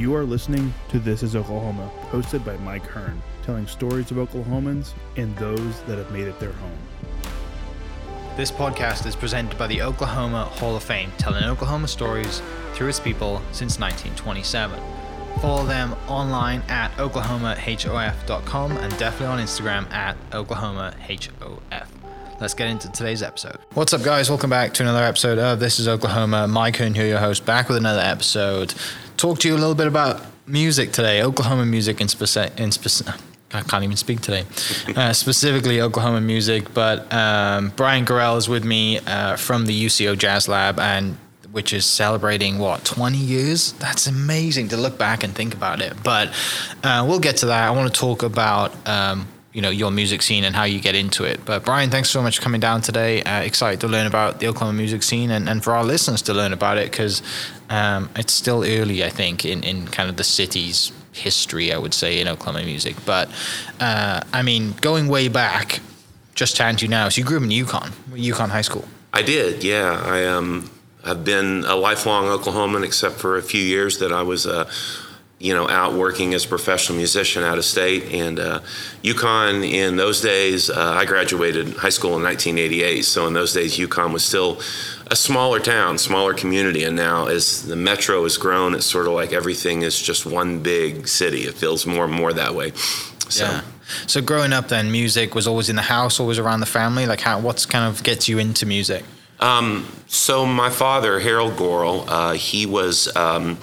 You are listening to This is Oklahoma, hosted by Mike Hearn, telling stories of Oklahomans and those that have made it their home. This podcast is presented by the Oklahoma Hall of Fame, telling Oklahoma stories through its people since 1927. Follow them online at oklahomahof.com and definitely on Instagram at oklahomahof. Let's get into today's episode. What's up, guys? Welcome back to another episode of This is Oklahoma. Mike Hearn here, your host, back with another episode. Talk to you a little bit about music today, Oklahoma music in specific. In speci- I can't even speak today. Uh, specifically Oklahoma music, but um, Brian Gorrell is with me uh, from the UCO Jazz Lab, and which is celebrating what 20 years. That's amazing to look back and think about it. But uh, we'll get to that. I want to talk about. Um, you know your music scene and how you get into it. But Brian, thanks so much for coming down today. Uh, excited to learn about the Oklahoma music scene and, and for our listeners to learn about it because um, it's still early, I think, in, in kind of the city's history, I would say, in Oklahoma music. But uh, I mean, going way back, just to you now. So you grew up in Yukon, Yukon High School. I did, yeah. I um, have been a lifelong Oklahoman, except for a few years that I was. Uh, you know, out working as a professional musician out of state. And uh, Yukon, in those days, uh, I graduated high school in 1988. So in those days, Yukon was still a smaller town, smaller community. And now, as the metro has grown, it's sort of like everything is just one big city. It feels more and more that way. So. Yeah. So growing up, then music was always in the house, always around the family. Like, how? What's kind of gets you into music? Um, so my father, Harold Gorrell, uh, he was. Um,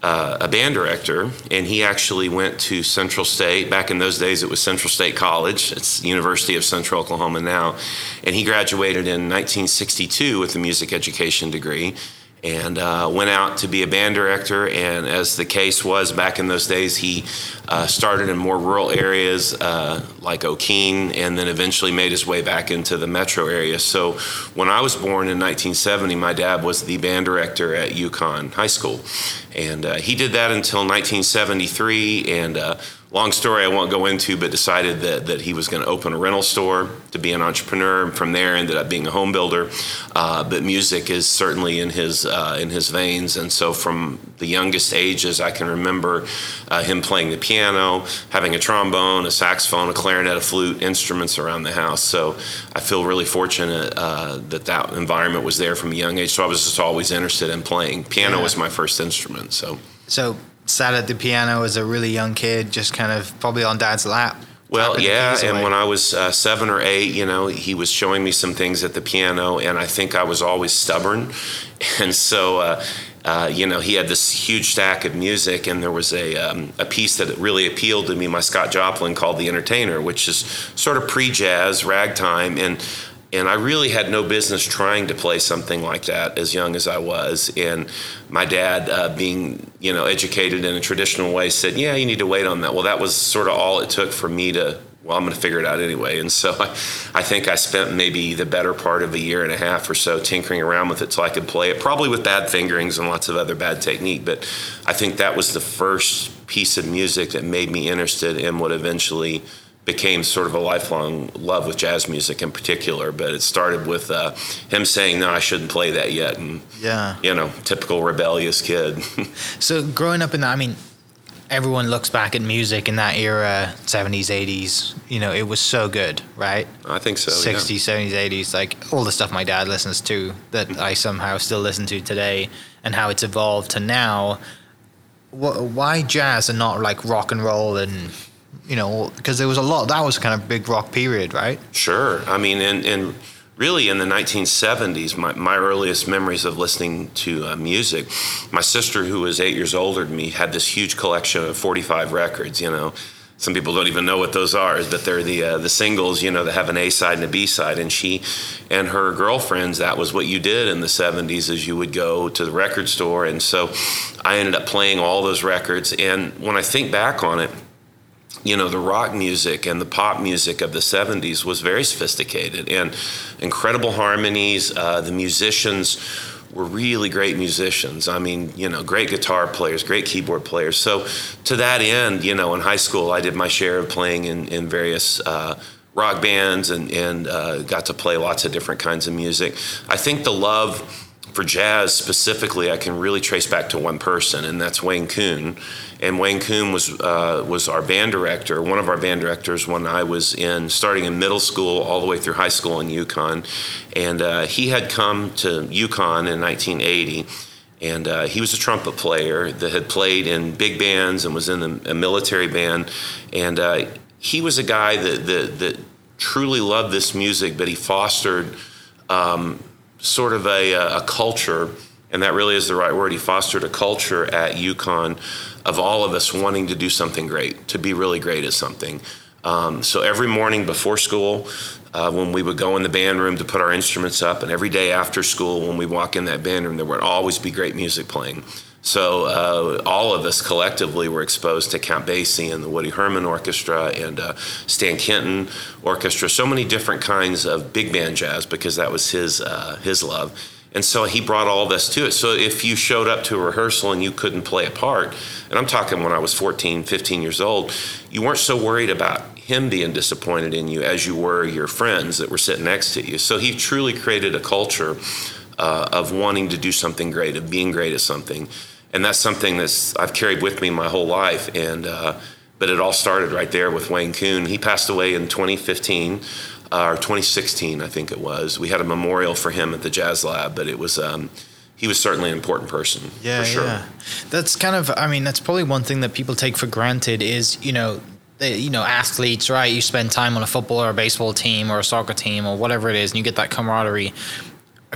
uh, a band director, and he actually went to Central State. Back in those days, it was Central State College. It's the University of Central Oklahoma now. And he graduated in 1962 with a music education degree and uh, went out to be a band director. And as the case was back in those days, he uh, started in more rural areas uh, like Okeene, and then eventually made his way back into the metro area. So when I was born in 1970, my dad was the band director at Yukon High School, and uh, he did that until 1973. And uh, long story I won't go into, but decided that, that he was going to open a rental store to be an entrepreneur. And From there, ended up being a home builder. Uh, but music is certainly in his uh, in his veins, and so from the youngest ages, I can remember uh, him playing the piano, having a trombone, a saxophone, a clarinet, a flute, instruments around the house. So I feel really fortunate uh, that that environment was there from a young age. So I was just always interested in playing. Piano yeah. was my first instrument. So so sat at the piano as a really young kid, just kind of probably on dad's lap. Well, yeah, and when I was uh, seven or eight, you know, he was showing me some things at the piano, and I think I was always stubborn, and so. Uh, uh, you know, he had this huge stack of music, and there was a, um, a piece that really appealed to me by Scott Joplin called "The Entertainer," which is sort of pre-jazz, ragtime, and and I really had no business trying to play something like that as young as I was. And my dad, uh, being you know educated in a traditional way, said, "Yeah, you need to wait on that." Well, that was sort of all it took for me to. Well, I'm going to figure it out anyway. And so I, I think I spent maybe the better part of a year and a half or so tinkering around with it so I could play it, probably with bad fingerings and lots of other bad technique. But I think that was the first piece of music that made me interested in what eventually became sort of a lifelong love with jazz music in particular. But it started with uh, him saying, "No, I shouldn't play that yet," and yeah, you know, typical rebellious kid. so growing up in that, I mean, everyone looks back at music in that era, seventies, eighties. You know, it was so good, right? I think so. Sixties, seventies, eighties, like all the stuff my dad listens to that I somehow still listen to today, and how it's evolved to now. Why jazz and not like rock and roll and you know, because there was a lot. That was kind of big rock period, right? Sure. I mean, and and really in the 1970s, my, my earliest memories of listening to uh, music, my sister, who was eight years older than me, had this huge collection of 45 records. You know, some people don't even know what those are, but they're the uh, the singles, you know, that have an A side and a B side. And she and her girlfriends, that was what you did in the 70s, is you would go to the record store. And so I ended up playing all those records. And when I think back on it you know, the rock music and the pop music of the 70s was very sophisticated and incredible harmonies. Uh, the musicians were really great musicians. I mean, you know, great guitar players, great keyboard players. So, to that end, you know, in high school, I did my share of playing in, in various uh, rock bands and, and uh, got to play lots of different kinds of music. I think the love for jazz specifically, I can really trace back to one person, and that's Wayne Coon. And Wayne Coon was uh, was our band director, one of our band directors when I was in starting in middle school all the way through high school in Yukon. And uh, he had come to Yukon in 1980 and uh, he was a trumpet player that had played in big bands and was in a, a military band. And uh, he was a guy that, that, that, truly loved this music, but he fostered um, sort of a, a, culture, and that really is the right word. He fostered a culture at Yukon of all of us wanting to do something great, to be really great at something. Um, so every morning before school, uh, when we would go in the band room to put our instruments up, and every day after school when we walk in that band room, there would always be great music playing. So uh, all of us collectively were exposed to Count Basie and the Woody Herman Orchestra and uh, Stan Kenton Orchestra. So many different kinds of big band jazz because that was his uh, his love. And so he brought all this to it. So if you showed up to a rehearsal and you couldn't play a part, and I'm talking when I was 14, 15 years old, you weren't so worried about him being disappointed in you as you were your friends that were sitting next to you. So he truly created a culture uh, of wanting to do something great, of being great at something, and that's something that's I've carried with me my whole life. And uh, but it all started right there with Wayne Coon. He passed away in 2015 uh, or 2016, I think it was. We had a memorial for him at the Jazz Lab, but it was. Um, he was certainly an important person. Yeah, sure. yeah. That's kind of. I mean, that's probably one thing that people take for granted is you know you know athletes right you spend time on a football or a baseball team or a soccer team or whatever it is and you get that camaraderie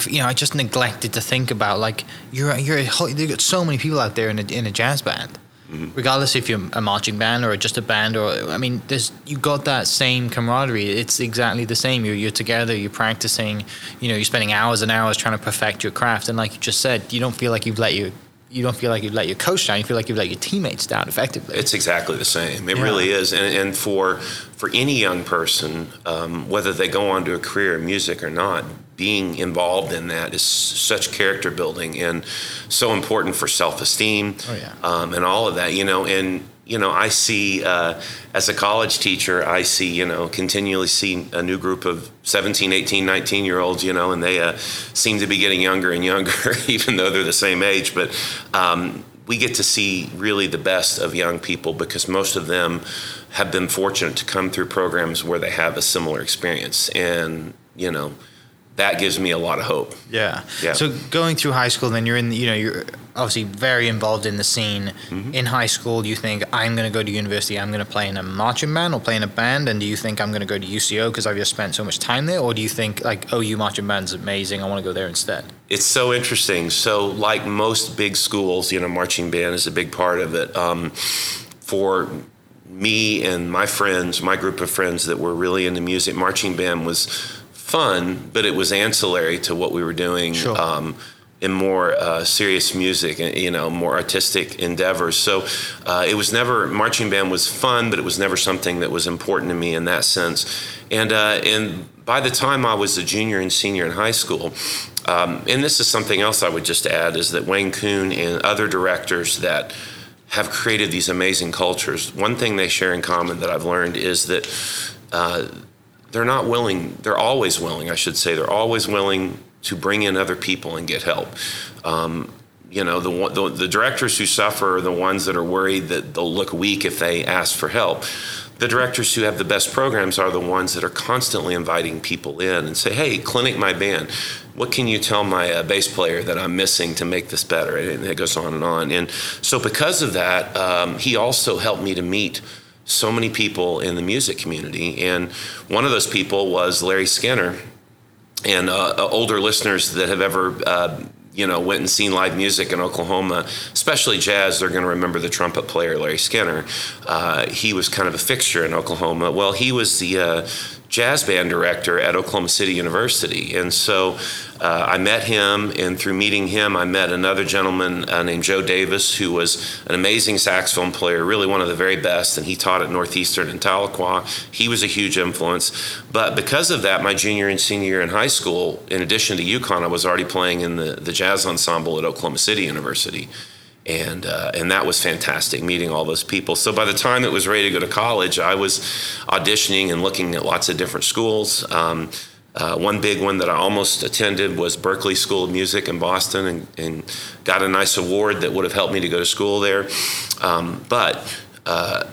you know i just neglected to think about like you're you're you got so many people out there in a, in a jazz band. Mm-hmm. regardless if you're a marching band or just a band or i mean there's you got that same camaraderie. It's exactly the same. You're, you're together you're practicing you know you're spending hours and hours trying to perfect your craft. And like you just said you don't feel like you've let your you don't feel like you've let your coach down. You feel like you've let your teammates down effectively. It's exactly the same. It yeah. really is. And, and, for for any young person, um, whether they go on to a career in music or not, being involved in that is such character building and so important for self esteem oh, yeah. um, and all of that. You know, and you know, I see uh, as a college teacher, I see, you know, continually see a new group of 17, 18, 19 year olds, you know, and they uh, seem to be getting younger and younger, even though they're the same age. But um, we get to see really the best of young people because most of them have been fortunate to come through programs where they have a similar experience. And, you know, that gives me a lot of hope. Yeah. Yeah. So going through high school, then you're in, you know, you're obviously very involved in the scene. Mm-hmm. In high school, you think I'm going to go to university? I'm going to play in a marching band or play in a band? And do you think I'm going to go to UCO because I've just spent so much time there? Or do you think like OU marching band's amazing? I want to go there instead. It's so interesting. So like most big schools, you know, marching band is a big part of it. Um, for me and my friends, my group of friends that were really into music, marching band was fun, but it was ancillary to what we were doing sure. um, in more uh, serious music, you know, more artistic endeavors. So uh, it was never marching band was fun, but it was never something that was important to me in that sense. And uh, and by the time I was a junior and senior in high school. Um, and this is something else I would just add is that Wayne Coon and other directors that have created these amazing cultures. One thing they share in common that I've learned is that uh, they're not willing, they're always willing, I should say, they're always willing to bring in other people and get help. Um, you know, the, the, the directors who suffer are the ones that are worried that they'll look weak if they ask for help. The directors who have the best programs are the ones that are constantly inviting people in and say, "Hey, clinic my band. What can you tell my uh, bass player that I'm missing to make this better?" And it goes on and on. And so, because of that, um, he also helped me to meet so many people in the music community. And one of those people was Larry Skinner. And uh, uh, older listeners that have ever, uh, you know, went and seen live music in Oklahoma, especially jazz, they're going to remember the trumpet player Larry Skinner. Uh, he was kind of a fixture in Oklahoma. Well, he was the uh, jazz band director at Oklahoma City University. And so uh, I met him, and through meeting him, I met another gentleman uh, named Joe Davis, who was an amazing saxophone player, really one of the very best, and he taught at Northeastern in Tahlequah. He was a huge influence. But because of that, my junior and senior year in high school, in addition to Yukon, I was already playing in the, the jazz ensemble at Oklahoma City University. And uh, and that was fantastic meeting all those people. So by the time it was ready to go to college, I was auditioning and looking at lots of different schools. Um, uh, one big one that I almost attended was Berklee School of Music in Boston, and, and got a nice award that would have helped me to go to school there. Um, but uh,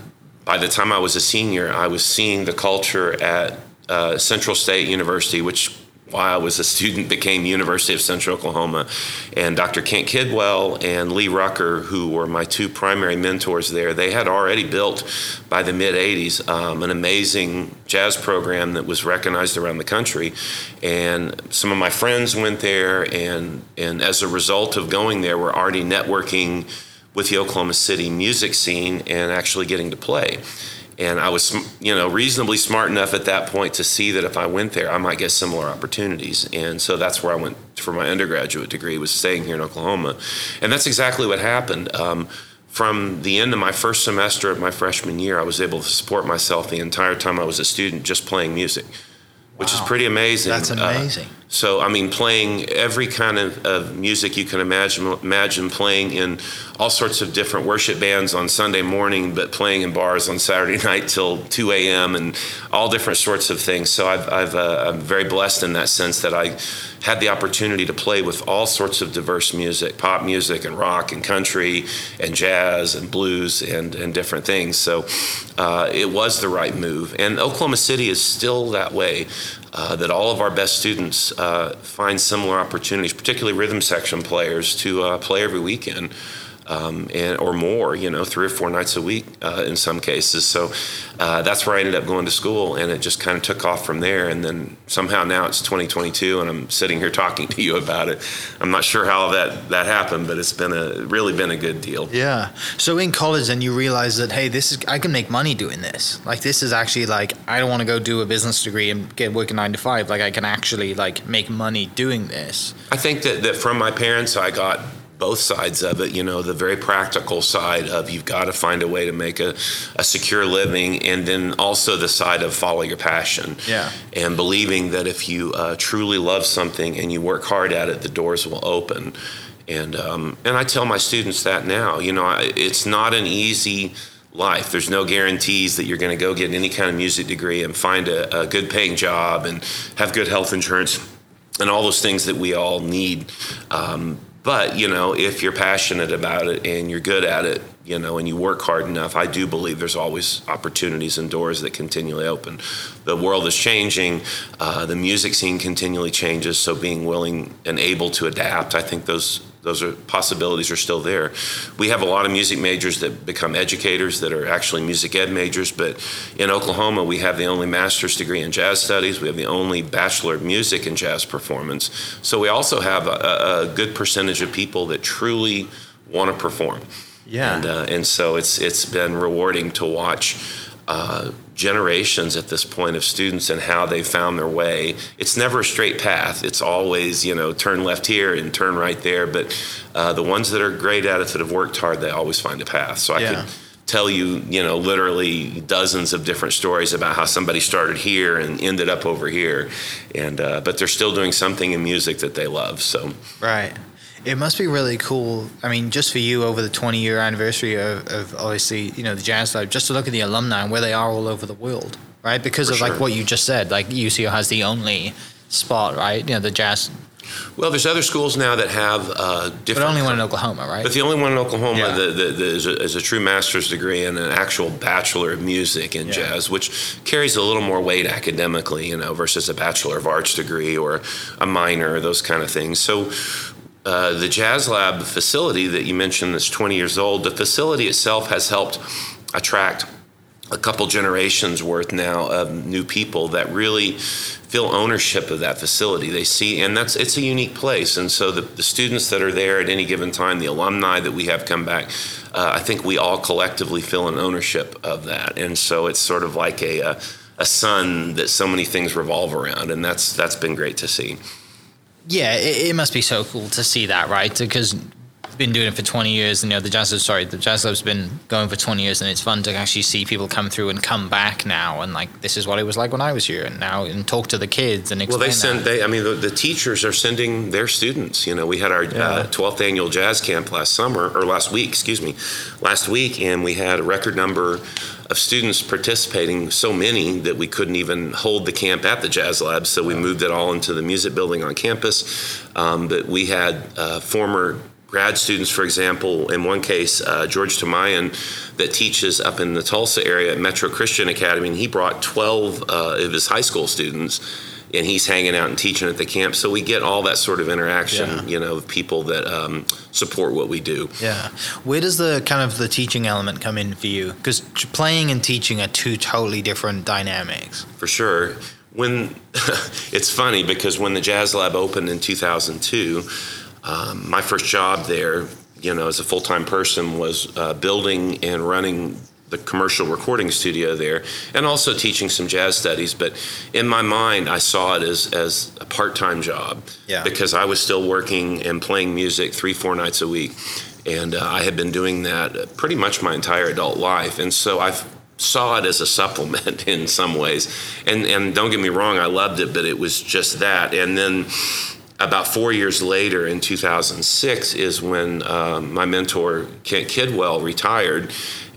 by the time I was a senior, I was seeing the culture at uh, Central State University, which while I was a student became University of Central Oklahoma. And Dr. Kent Kidwell and Lee Rucker, who were my two primary mentors there, they had already built by the mid 80s um, an amazing jazz program that was recognized around the country. And some of my friends went there, and, and as a result of going there, were already networking with the Oklahoma City music scene and actually getting to play. And I was, you know, reasonably smart enough at that point to see that if I went there, I might get similar opportunities. And so that's where I went for my undergraduate degree, was staying here in Oklahoma. And that's exactly what happened. Um, from the end of my first semester of my freshman year, I was able to support myself the entire time I was a student just playing music which wow. is pretty amazing. That's uh, amazing. Uh, so, I mean, playing every kind of, of, music you can imagine, imagine playing in all sorts of different worship bands on Sunday morning, but playing in bars on Saturday night till 2 a.m. and all different sorts of things. So, I've, I've, uh, I'm very blessed in that sense that I had the opportunity to play with all sorts of diverse music pop music and rock and country and jazz and blues and, and different things. So uh, it was the right move. And Oklahoma City is still that way. Uh, that all of our best students uh, find similar opportunities, particularly rhythm section players, to uh, play every weekend um, and, or more, you know, three or four nights a week uh, in some cases. So uh, that's where I ended up going to school, and it just kind of took off from there. And then somehow now it's 2022, and I'm sitting here talking to you about it. I'm not sure how that that happened, but it's been a really been a good deal. Yeah. So in college, then you realize that hey, this is I can make money doing this. Like this is actually like I don't want to go do a business degree and get working nine to five. Like I can actually like make money doing this. I think that that from my parents, I got both sides of it. You know, the very practical side of you've got to find a way to make a, a secure living, and then also the side of follow your passion. Yeah. And believing that if you uh, truly love something and you work hard at it, the doors will open. And um, and I tell my students that now. You know, I, it's not an easy life. There's no guarantees that you're going to go get any kind of music degree and find a, a good paying job and have good health insurance and all those things that we all need. Um, but you know if you're passionate about it and you're good at it you know and you work hard enough i do believe there's always opportunities and doors that continually open the world is changing uh, the music scene continually changes so being willing and able to adapt i think those those are possibilities are still there. We have a lot of music majors that become educators that are actually music ed majors, but in Oklahoma we have the only master's degree in jazz studies. We have the only bachelor of music in jazz performance. So we also have a, a good percentage of people that truly want to perform. Yeah, and uh, and so it's it's been rewarding to watch. Uh, generations at this point of students and how they found their way. It's never a straight path. It's always, you know, turn left here and turn right there. But uh, the ones that are great at it that have worked hard, they always find a path. So I yeah. could tell you, you know, literally dozens of different stories about how somebody started here and ended up over here. And uh, but they're still doing something in music that they love. So right. It must be really cool. I mean, just for you over the 20 year anniversary of, of obviously, you know, the Jazz Lab, just to look at the alumni and where they are all over the world, right? Because for of sure. like what you just said, like UCO has the only spot, right? You know, the Jazz. Well, there's other schools now that have uh, different. But only one in Oklahoma, right? But the only one in Oklahoma yeah. that, that, that is, a, is, a, true master's degree and an actual bachelor of music in yeah. jazz, which carries a little more weight academically, you know, versus a bachelor of arts degree or a minor, those kind of things. So uh, the Jazz Lab facility that you mentioned that's 20 years old, the facility itself has helped attract a couple generations worth now of new people that really feel ownership of that facility. They see, and that's it's a unique place. And so the, the students that are there at any given time, the alumni that we have come back, uh, I think we all collectively feel an ownership of that. And so it's sort of like a, a a sun that so many things revolve around, and that's that's been great to see yeah, it, it, must be so cool to see that, right? Because been doing it for 20 years, and you know the jazz sorry, the jazz club's been going for 20 years, and it's fun to actually see people come through and come back now, and like this is what it was like when I was here, and now and talk to the kids and well, they send that. they. I mean, the, the, teachers are sending their students. You know, we had our yeah. uh, 12th annual jazz camp last summer or last week, excuse me, last week, and we had a record number of students participating, so many that we couldn't even hold the camp at the Jazz Lab, so we moved it all into the music building on campus. Um, but we had uh, former grad students, for example, in one case, uh, George Tamayan, that teaches up in the Tulsa area at Metro Christian Academy, and he brought 12 uh, of his high school students and he's hanging out and teaching at the camp. So we get all that sort of interaction, yeah. you know, of people that um, support what we do. Yeah. Where does the kind of the teaching element come in for you? Because playing and teaching are two totally different dynamics. For sure. When it's funny because when the Jazz Lab opened in 2002, um, my first job there, you know, as a full time person, was uh, building and running the commercial recording studio there and also teaching some jazz studies. But in my mind i saw it as, as a part-time job yeah. because i was still working and playing music three four nights a week. And uh, i had been doing that pretty much my entire adult life. And so i saw it as a supplement in some ways. And, and don't get me wrong i loved it but it was just that. And then about four years later in 2006 is when uh, my mentor kent kidwell retired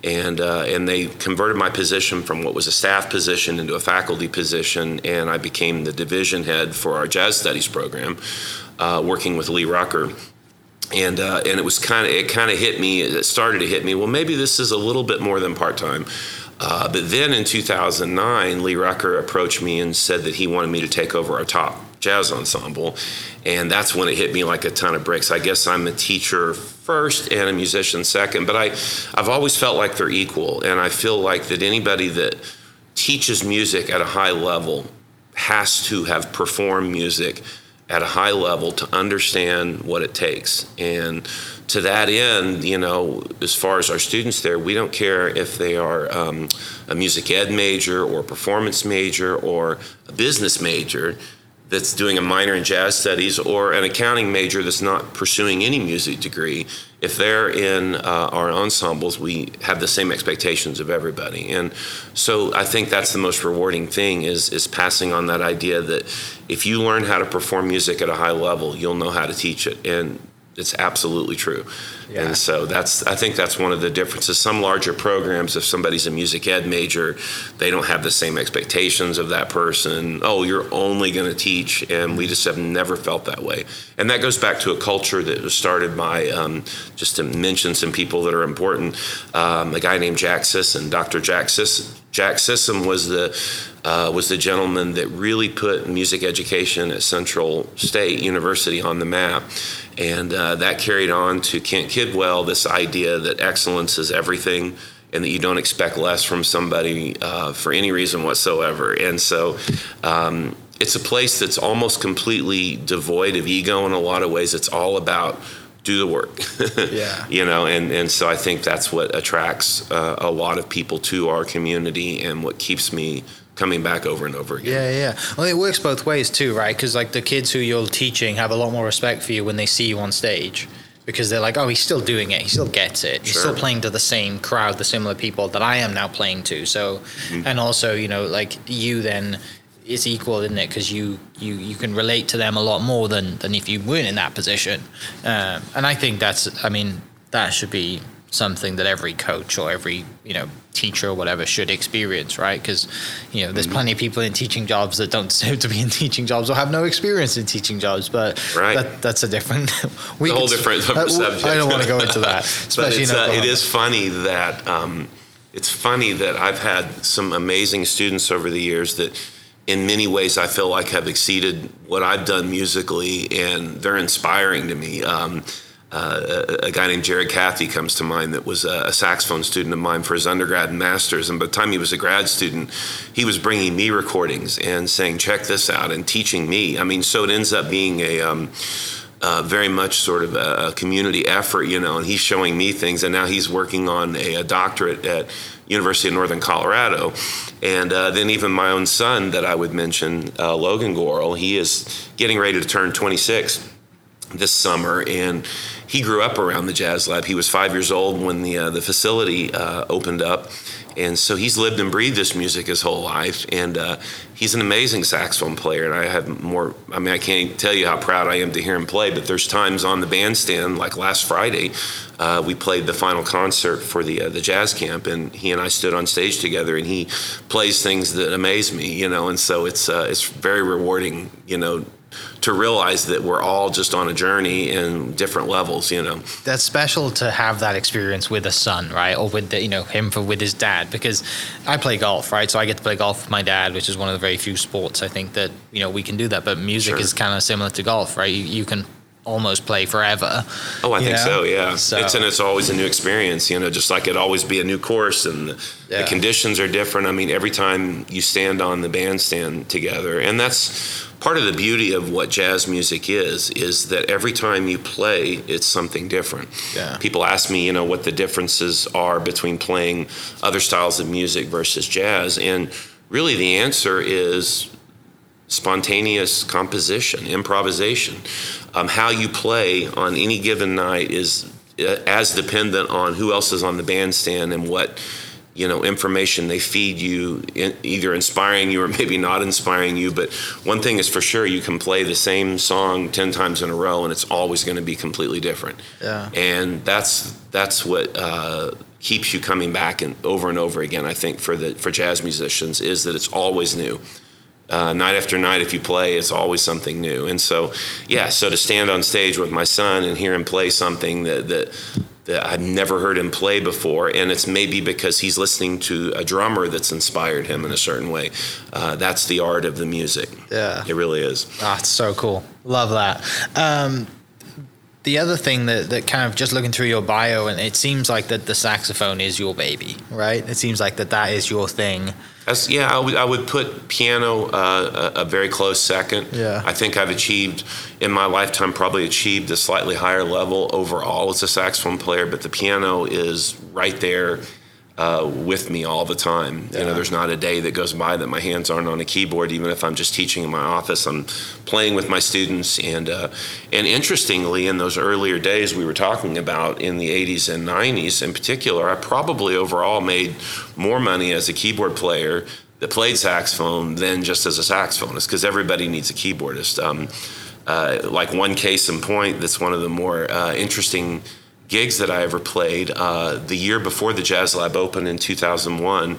and uh, and they converted my position from what was a staff position into a faculty position, and I became the division head for our jazz studies program, uh, working with Lee Rucker. And uh, and it was kind of it kind of hit me. It started to hit me. Well, maybe this is a little bit more than part time. Uh, but then in 2009, Lee Rucker approached me and said that he wanted me to take over our top jazz ensemble. And that's when it hit me like a ton of bricks. I guess I'm a teacher first and a musician second, but I, I've always felt like they're equal. And I feel like that anybody that teaches music at a high level has to have performed music at a high level to understand what it takes. And to that end, you know, as far as our students there, we don't care if they are um, a music ed major or a performance major or a business major that's doing a minor in jazz studies or an accounting major that's not pursuing any music degree, if they're in uh, our ensembles, we have the same expectations of everybody. And so I think that's the most rewarding thing is is passing on that idea that if you learn how to perform music at a high level, you'll know how to teach it. And it's absolutely true. Yeah. And so that's I think that's one of the differences. Some larger programs, if somebody's a music ed major, they don't have the same expectations of that person. Oh, you're only going to teach, and we just have never felt that way. And that goes back to a culture that was started by um, just to mention some people that are important. Um, a guy named Jack Sisson, Dr. Jack Sisson. Jack Sisson was the uh, was the gentleman that really put music education at Central State University on the map. And uh, that carried on to Kent Kidwell this idea that excellence is everything and that you don't expect less from somebody uh, for any reason whatsoever. And so um, it's a place that's almost completely devoid of ego in a lot of ways. It's all about do the work. yeah. You know, and, and so I think that's what attracts uh, a lot of people to our community and what keeps me coming back over and over again. Yeah, yeah. Well, it works both ways too, right? Because like the kids who you're teaching have a lot more respect for you when they see you on stage because they're like, oh, he's still doing it. He still gets it. He's still playing to the same crowd, the similar people that I am now playing to. So, mm-hmm. and also, you know, like you then it's equal, isn't it? Because you, you you can relate to them a lot more than than if you weren't in that position. Um, and I think that's, I mean, that should be something that every coach or every you know teacher or whatever should experience, right? Because you know there's mm-hmm. plenty of people in teaching jobs that don't deserve to be in teaching jobs or have no experience in teaching jobs, but right. that, that's a different, we a whole different uh, subject. I don't want to go into that. but it's, uh, it is funny that um, it's funny that I've had some amazing students over the years that. In many ways, I feel like have exceeded what I've done musically, and they're inspiring to me. Um, uh, a, guy named Jared Cathy comes to mind that was a, a, saxophone student of mine for his undergrad and master's. And by the time he was a grad student, he was bringing me recordings and saying, check this out, and teaching me. I mean, so it ends up being a. Um, uh, very much sort of a, a, community effort, you know, and he's showing me things, and now he's working on a, a doctorate at University of Northern Colorado, and uh, then even my own son that I would mention, uh, Logan Gorrell, he is getting ready to turn 26 this summer, and he grew up around the Jazz Lab. He was five years old when the uh, the facility uh, opened up, and so he's lived and breathed this music his whole life. And uh, he's an amazing saxophone player. And I have more. I mean, I can't tell you how proud I am to hear him play. But there's times on the bandstand, like last Friday, uh, we played the final concert for the uh, the jazz camp, and he and I stood on stage together, and he plays things that amaze me. You know, and so it's uh, it's very rewarding. You know to realize that we're all just on a journey in different levels, you know. That's special to have that experience with a son, right? Or with the, you know him for with his dad because I play golf, right? So I get to play golf with my dad, which is one of the very few sports I think that you know we can do that. But music sure. is kind of similar to golf, right? You, you can almost play forever. Oh, I think know? so. Yeah, so. it's and it's always a new experience. You know, just like it always be a new course, and the, yeah. the, conditions are different. I mean, every time you stand on the bandstand together, and that's part of the beauty of what jazz music is. Is that every time you play, it's something different. Yeah. People ask me, you know, what the differences are between playing other styles of music versus jazz, and really the answer is spontaneous composition, improvisation. Um, how you play on any given night is uh, as dependent on who else is on the bandstand and what you know information they feed you in, either inspiring you or maybe not inspiring you. But one thing is for sure you can play the same song 10 times in a row and it's always going to be completely different. Yeah. And that's that's what uh, keeps you coming back and over and over again i think for the for jazz musicians is that it's always new uh, night after night, if you play, it's always something new. And so, yeah, so to stand on stage with my son and hear him play something that, that, that I've never heard him play before, and it's maybe because he's listening to a drummer that's inspired him in a certain way. Uh, that's the art of the music. Yeah. It really is. Ah, it's so cool. Love that. Um, the other thing that, that kind of just looking through your bio and it seems like that the saxophone is your baby right it seems like that that is your thing As, yeah I would, I would put piano uh, a, a, very close second. Yeah. I think i've achieved in my lifetime probably achieved a slightly higher level overall as a saxophone player but the piano is right there uh, with me all the time. Yeah. You know, there's not a day that goes by that my hands aren't on a keyboard. Even if I'm just teaching in my office, I'm playing with my students. And uh, and interestingly, in those earlier days we were talking about in the 80s and 90s, in particular, I probably overall made more money as a keyboard player that played saxophone than just as a saxophonist because everybody needs a keyboardist. Um, uh, like one case in point, that's one of the more uh, interesting gigs that I ever played. Uh, the year before the Jazz Lab opened in 2001,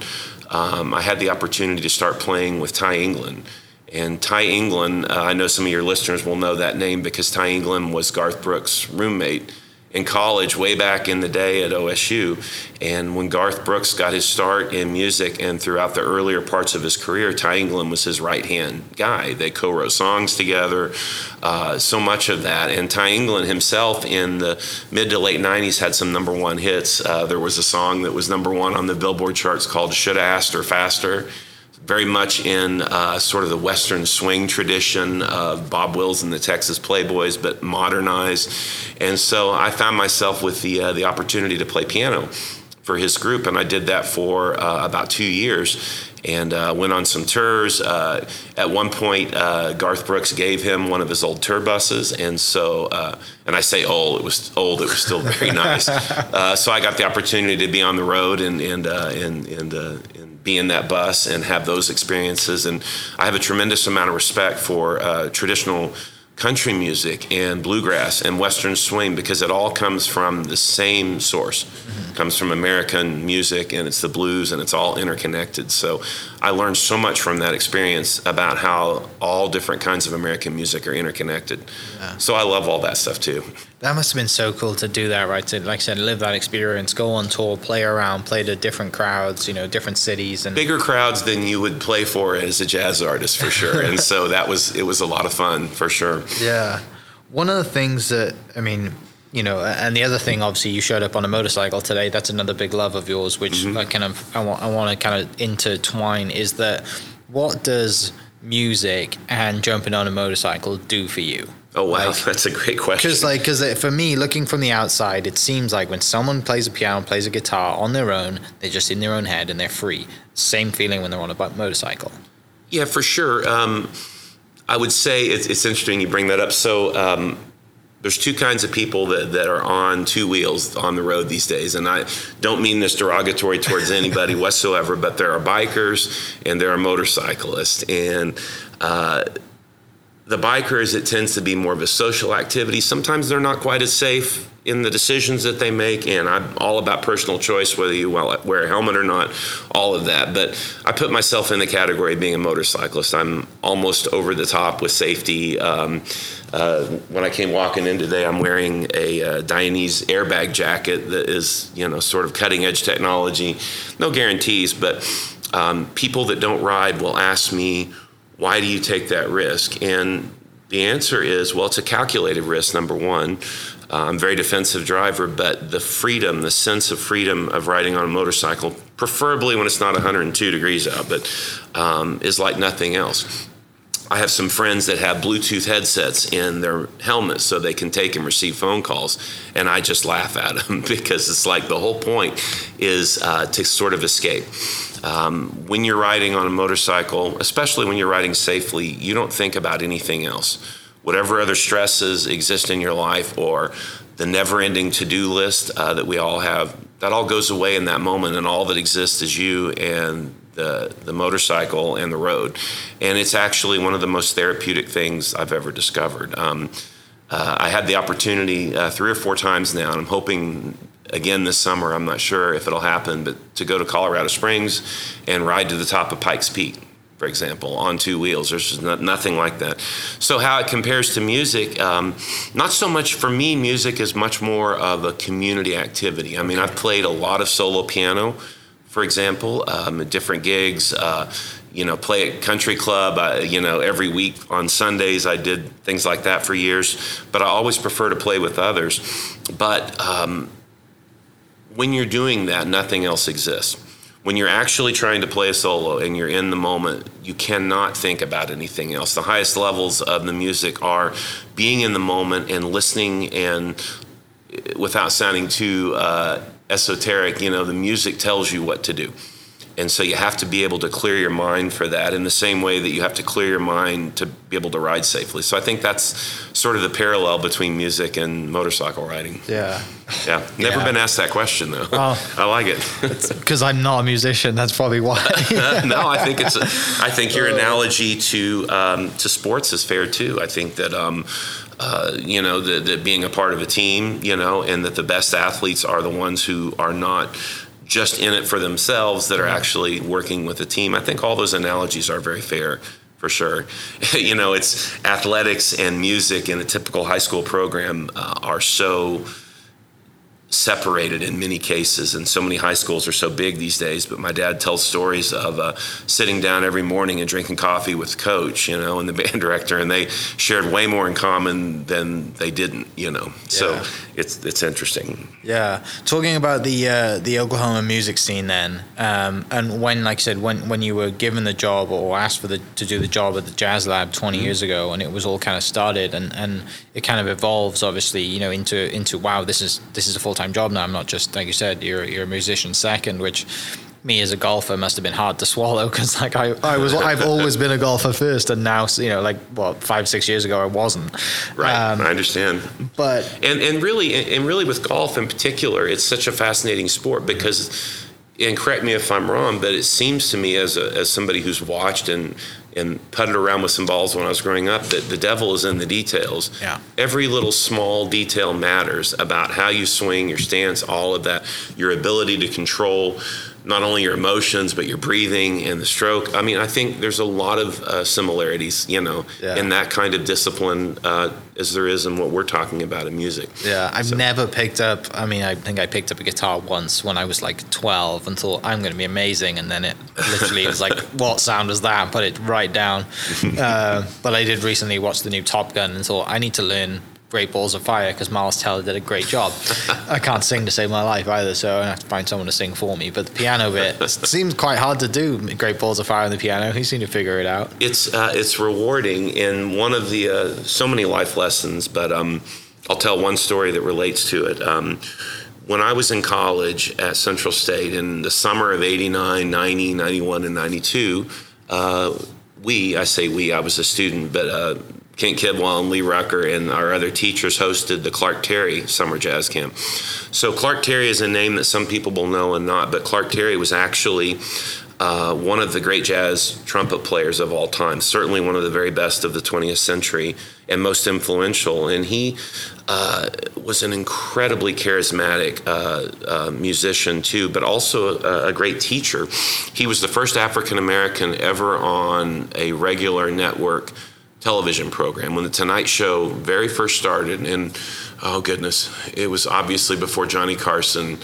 um, I had the opportunity to start playing with Ty England. And Ty England, uh, I know some of your listeners will know that name because Ty England was Garth Brooks' roommate in college way back in the day at OSU. And when Garth Brooks got his start in music and throughout the earlier parts of his career, Ty England was his right hand guy. They co wrote songs together, uh, so much of that. And Ty England himself in the mid to late 90s had some number one hits. Uh, there was a song that was number one on the Billboard charts called Shoulda Asked Her Faster very much in uh, sort of the Western swing tradition of Bob Wills and the Texas Playboys, but modernized. And so I found myself with the uh, the opportunity to play piano for his group, and I did that for uh, about two years. And uh, went on some tours. Uh, at one point, uh, Garth Brooks gave him one of his old tour buses, and so, and I say old, it was old, it was still very nice. so I got the opportunity to be on the road and and and and, and be in that bus and have those experiences. And I have a tremendous amount of respect for uh, traditional country music and bluegrass and western swing because it all comes from the same source mm-hmm. Comes from american music and it's the blues and it's all interconnected. So i learned so much from that experience about how all different kinds of american music are interconnected. Yeah. so i love all that stuff too. That must have been so cool to do that right? To like i said live that experience go on tour play around play to different crowds you know different cities and bigger crowds than you would play for as a jazz artist for sure. And so that was it was a lot of fun for sure. Yeah. One of the things that, I mean, you know, and the other thing, obviously, you showed up on a motorcycle today. That's another big love of yours, which mm-hmm. I kind of, I want, I want to kind of intertwine. Is that what does music and jumping on a motorcycle do for you? Oh wow, like, that's a great question. Because like, because for me, looking from the outside, it seems like when someone plays a piano, plays a guitar on their own, they're just in their own head and they're free. Same feeling when they're on a motorcycle. Yeah, for sure. Um, I would say it's, it's, interesting you bring that up. So, um, there's two kinds of people that, that are on two wheels on the road these days. And I don't mean this derogatory towards anybody whatsoever, but there are bikers and there are motorcyclists. And uh, the bikers, it tends to be more of a social activity. Sometimes they're not quite as safe in the decisions that they make, and I'm all about personal choice, whether you wear a helmet or not, all of that. But I put myself in the category of being a motorcyclist. I'm almost over the top with safety. Um, uh, when I came walking in today, I'm wearing a uh, airbag jacket that is, you know, sort of cutting edge technology. No guarantees, but um, people that don't ride will ask me, why do you take that risk? And the answer is, well, it's a calculated risk, number one. Uh, I'm a very defensive driver, but the freedom, the sense of freedom of riding on a motorcycle, preferably when it's not 102 degrees out, but um, is like nothing else. I have some friends that have Bluetooth headsets in their helmets so they can take and receive phone calls, and I just laugh at them because it's like the whole point is uh, to sort of escape. Um, when you're riding on a motorcycle, especially when you're riding safely, you don't think about anything else whatever other stresses exist in your life or the never ending to do list uh, that we all have, that all goes away in that moment, and all that exists is you and the, the motorcycle and the road. And it's actually one of the most therapeutic things I've ever discovered. Um, uh, I had the opportunity uh, three or four times now, and I'm hoping again this summer. I'm not sure if it'll happen, but to go to Colorado Springs and ride to the top of Pikes Peak for example, on two wheels. There's nothing like that. So, how it compares to music, um, not so much for me, music is much more of a community activity. I mean, I've played a lot of solo piano, for example, um, different gigs. Uh, you know, play at country club. Uh, you know, every week on Sundays, I did things like that for years. But I always prefer to play with others. But um, when you're doing that, nothing else exists when you're actually trying to play a solo and you're in the moment, you cannot think about anything else. The highest levels of the music are being in the moment and listening, and without sounding too uh, esoteric, you know, the music tells you what to do. And so you have to be able to clear your mind for that in the same way that you have to clear your mind to be able to ride safely. So I think that's sort of the parallel between music and motorcycle riding. Yeah. Yeah. Never yeah. been asked that question though. Oh, I like it. Because I'm not a musician. That's probably why. no, I think it's. A, I think your analogy to um, to sports is fair too. I think that. Um, uh, you know, that being a part of a team, you know, and that the best athletes are the ones who are not just in it for themselves that are actually working with a team. I think all those analogies are very fair for sure. you know, it's athletics and music in a typical high school program uh, are so separated in many cases, and so many high schools are so big these days. But my dad tells stories of uh, sitting down every morning and drinking coffee with coach, you know, and the band director, and they shared way more in common than they didn't, you know. Yeah. So it's it's interesting. Yeah, talking about the uh, the Oklahoma music scene then, um, and when, like I said, when when you were given the job or asked for the to do the job at the Jazz Lab 20 mm-hmm. years ago, and it was all kind of started, and and it kind of evolves, obviously, you know, into into wow, this is this is a full time time job now. I'm not just like you said, you're you're a musician second, which me as a golfer must have been hard to swallow because like I, I was I've always been a golfer first and now you know like what five six years ago I wasn't. Right. Um, I understand. but and and really and really with golf in particular it's such a fascinating sport because and correct me if I'm wrong but it seems to me as a, as somebody who's watched and and putted around with some balls when I was growing up that the devil is in the details. Yeah. Every little small detail matters about how you swing, your stance, all of that, your ability to control not only your emotions but your breathing and the stroke. I mean, I think there's a lot of uh, similarities, you know, yeah. in that kind of discipline uh, as there is in what we're talking about in music. Yeah, I've so. never picked up. I mean, I think I picked up a guitar once when I was like 12 and thought I'm going to be amazing, and then it literally was like, what sound is that? And put it right down. uh, but I did recently watch the new Top Gun and thought I need to learn Great Balls of Fire because Miles Teller did a great job. I can't sing to save my life either, so I have to find someone to sing for me. But the piano bit seems quite hard to do. Great Balls of Fire on the piano. He seemed to figure it out. It's uh, it's rewarding, and one of the uh, so many life lessons. But um, I'll tell one story that relates to it. Um, when I was in college at Central State in the summer of 89, 90, 91, and 92, uh, we, I say we, I was a student, but uh, Kent Kidwell and Lee Rucker and our other teachers hosted the Clark Terry Summer Jazz Camp. So Clark Terry is a name that some people will know and not, but Clark Terry was actually uh, one of the great jazz trumpet players of all time, certainly one of the very best of the 20th century and most influential. And he uh, was an incredibly charismatic uh, uh musician, too, but also a, a, great teacher. He was the first African American ever on a regular network television program when The Tonight Show very first started. And oh, goodness, it was obviously before Johnny Carson